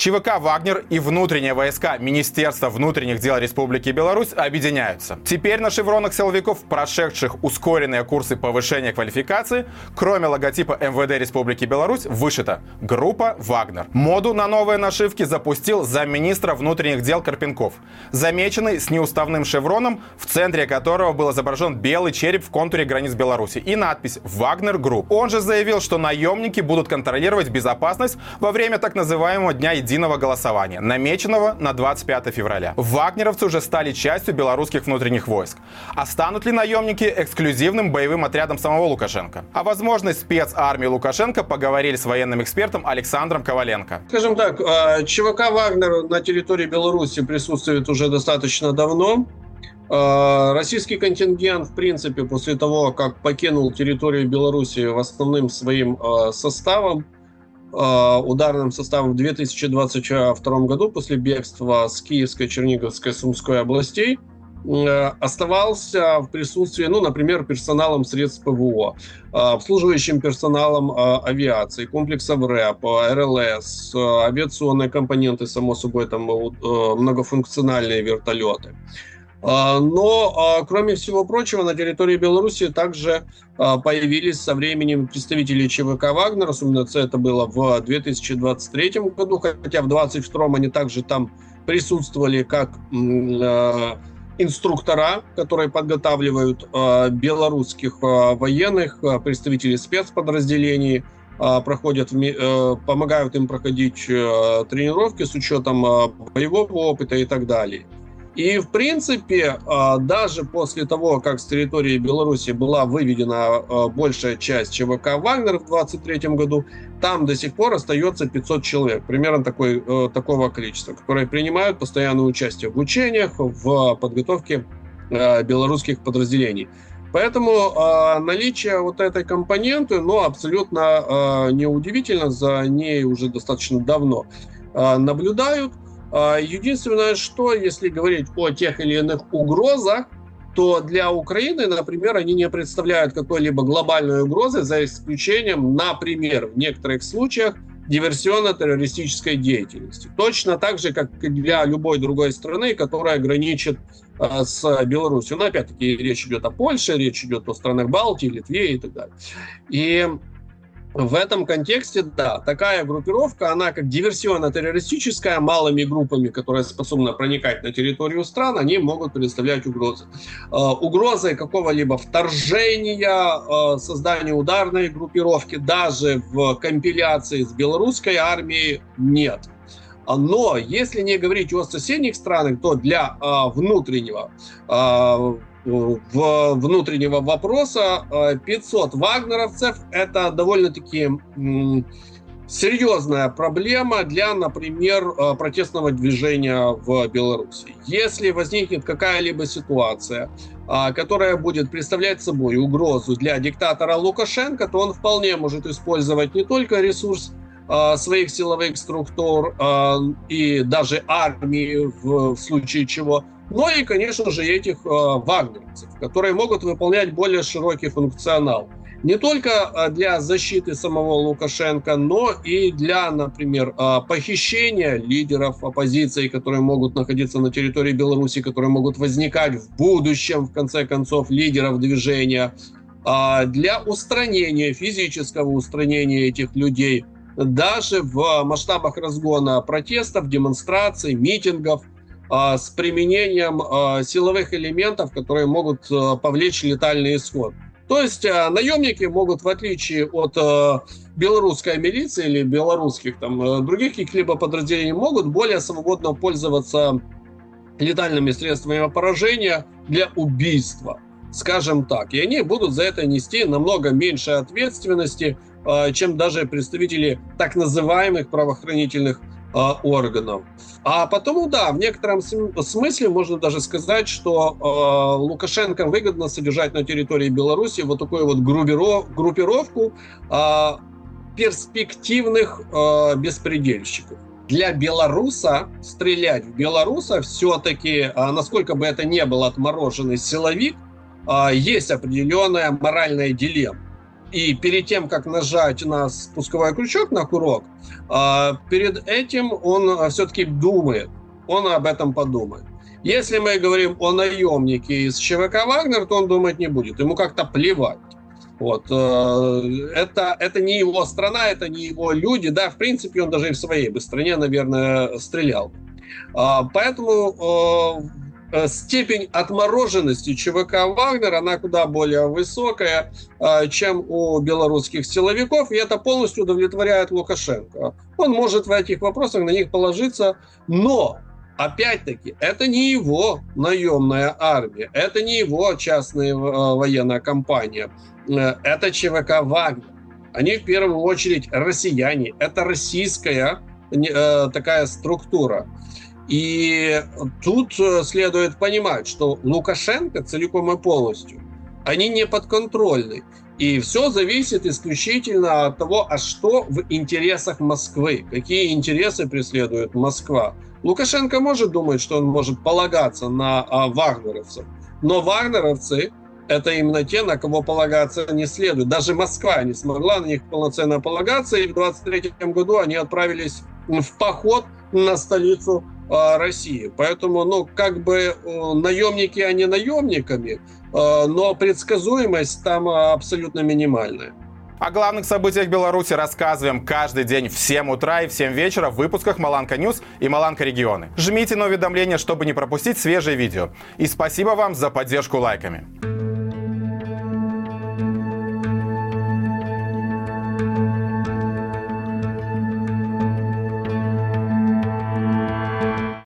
ЧВК «Вагнер» и внутренние войска Министерства внутренних дел Республики Беларусь объединяются. Теперь на шевронах силовиков, прошедших ускоренные курсы повышения квалификации, кроме логотипа МВД Республики Беларусь, вышита группа «Вагнер». Моду на новые нашивки запустил замминистра внутренних дел Карпенков, замеченный с неуставным шевроном, в центре которого был изображен белый череп в контуре границ Беларуси и надпись «Wagner Group». Он же заявил, что наемники будут контролировать безопасность во время так называемого Дня единого голосования, намеченного на 25 февраля. Вагнеровцы уже стали частью белорусских внутренних войск. А станут ли наемники эксклюзивным боевым отрядом самого Лукашенко? О возможность спецармии Лукашенко поговорили с военным экспертом Александром Коваленко. Скажем так, а, ЧВК «Вагнер» на территории Беларуси присутствует уже достаточно давно. А, российский контингент, в принципе, после того, как покинул территорию Беларуси в основным своим а, составом, ударным составом в 2022 году после бегства с Киевской, Черниговской, Сумской областей э, оставался в присутствии, ну, например, персоналом средств ПВО, э, обслуживающим персоналом авиации, комплексов РЭП, РЛС, авиационные компоненты, само собой, там многофункциональные вертолеты. А, но, а, кроме всего прочего, на территории Беларуси также а, появились со временем представители ЧВК «Вагнер», особенно это было в 2023 году, хотя в 2022 они также там присутствовали как инструктора, которые подготавливают белорусских военных, представители спецподразделений, проходят, помогают им проходить тренировки с учетом боевого опыта и так далее. И, в принципе, а, даже после того, как с территории Беларуси была выведена а, большая часть ЧВК «Вагнер» в 2023 году, там до сих пор остается 500 человек, примерно такой, э, такого количества, которые принимают постоянное участие в учениях, в подготовке э, белорусских подразделений. Поэтому э, наличие вот этой компоненты, ну, абсолютно э, неудивительно, за ней уже достаточно давно э, наблюдают. Единственное, что если говорить о тех или иных угрозах, то для Украины, например, они не представляют какой-либо глобальной угрозы, за исключением, например, в некоторых случаях диверсионно-террористической деятельности. Точно так же, как для любой другой страны, которая граничит э, с Беларусью. Но опять-таки речь идет о Польше, речь идет о странах Балтии, Литве и так далее. И в этом контексте, да, такая группировка, она как диверсионно-террористическая, малыми группами, которые способны проникать на территорию стран, они могут представлять угрозы. Э, угрозы какого-либо вторжения, э, создания ударной группировки даже в компиляции с белорусской армией нет. Но если не говорить о соседних странах, то для э, внутреннего в внутреннего вопроса 500 э, вагнеровцев – это довольно-таки серьезная проблема для, например, э, протестного движения в Беларуси. Если возникнет какая-либо ситуация, э, которая будет представлять собой угрозу для диктатора Лукашенко, то он вполне может использовать не только ресурс своих силовых структур и даже армии в случае чего, ну и, конечно же, этих э, вагнеровцев, которые могут выполнять более широкий функционал. Не только э, для защиты самого Лукашенко, но и для, например, э, похищения лидеров оппозиции, которые могут находиться на территории Беларуси, которые могут возникать в будущем, в конце концов, лидеров движения, э, для устранения, физического устранения этих людей, даже в масштабах разгона протестов, демонстраций, митингов – а, с применением а, силовых элементов, которые могут а, повлечь летальный исход. То есть наемники могут, в отличие от белорусской милиции или белорусских там, других каких-либо подразделений, могут более свободно пользоваться летальными средствами поражения для убийства, скажем так. И они будут за это нести намного меньше ответственности, чем даже представители так называемых правоохранительных Э, органов. А потом, да, в некотором смысле можно даже сказать, что э, Лукашенко выгодно содержать на территории Беларуси вот такую вот группиров, группировку э, перспективных э, беспредельщиков. Для белоруса стрелять в белоруса все-таки, насколько бы это ни был отмороженный силовик, есть определенная моральная дилемма. И перед тем, как нажать на спусковой крючок, на курок, а, перед этим он все-таки думает, он об этом подумает. Если мы говорим о наемнике из ЧВК «Вагнер», то он думать не будет, ему как-то плевать. Вот. Э, это, это не его страна, это не его люди. Да, в принципе, он даже и в своей бы стране, наверное, стрелял. А, поэтому э, степень отмороженности ЧВК «Вагнер», она куда более высокая, чем у белорусских силовиков, и это полностью удовлетворяет Лукашенко. Он может в этих вопросах на них положиться, но Опять-таки, это не его наемная армия, это не его частная военная компания. Э, это ЧВК «Вагнер». Они в первую очередь россияне. Это российская э, такая структура. И тут э, следует понимать, что Лукашенко целиком и полностью, они не подконтрольны. И все зависит исключительно от того, а что в интересах Москвы, какие интересы преследует Москва. Лукашенко может думать, что он может полагаться на а, вагнеровцев, но вагнеровцы это именно те, на кого полагаться не следует. Даже Москва не смогла на них полноценно полагаться, и в 23 году они отправились в поход на столицу России. Поэтому, ну, как бы наемники, они наемниками, э, но предсказуемость там абсолютно минимальная. О главных событиях Беларуси рассказываем каждый день в 7 утра и в 7 вечера в выпусках Маланка News и Маланка Регионы. Жмите на уведомления, чтобы не пропустить свежие видео. И спасибо вам за поддержку лайками.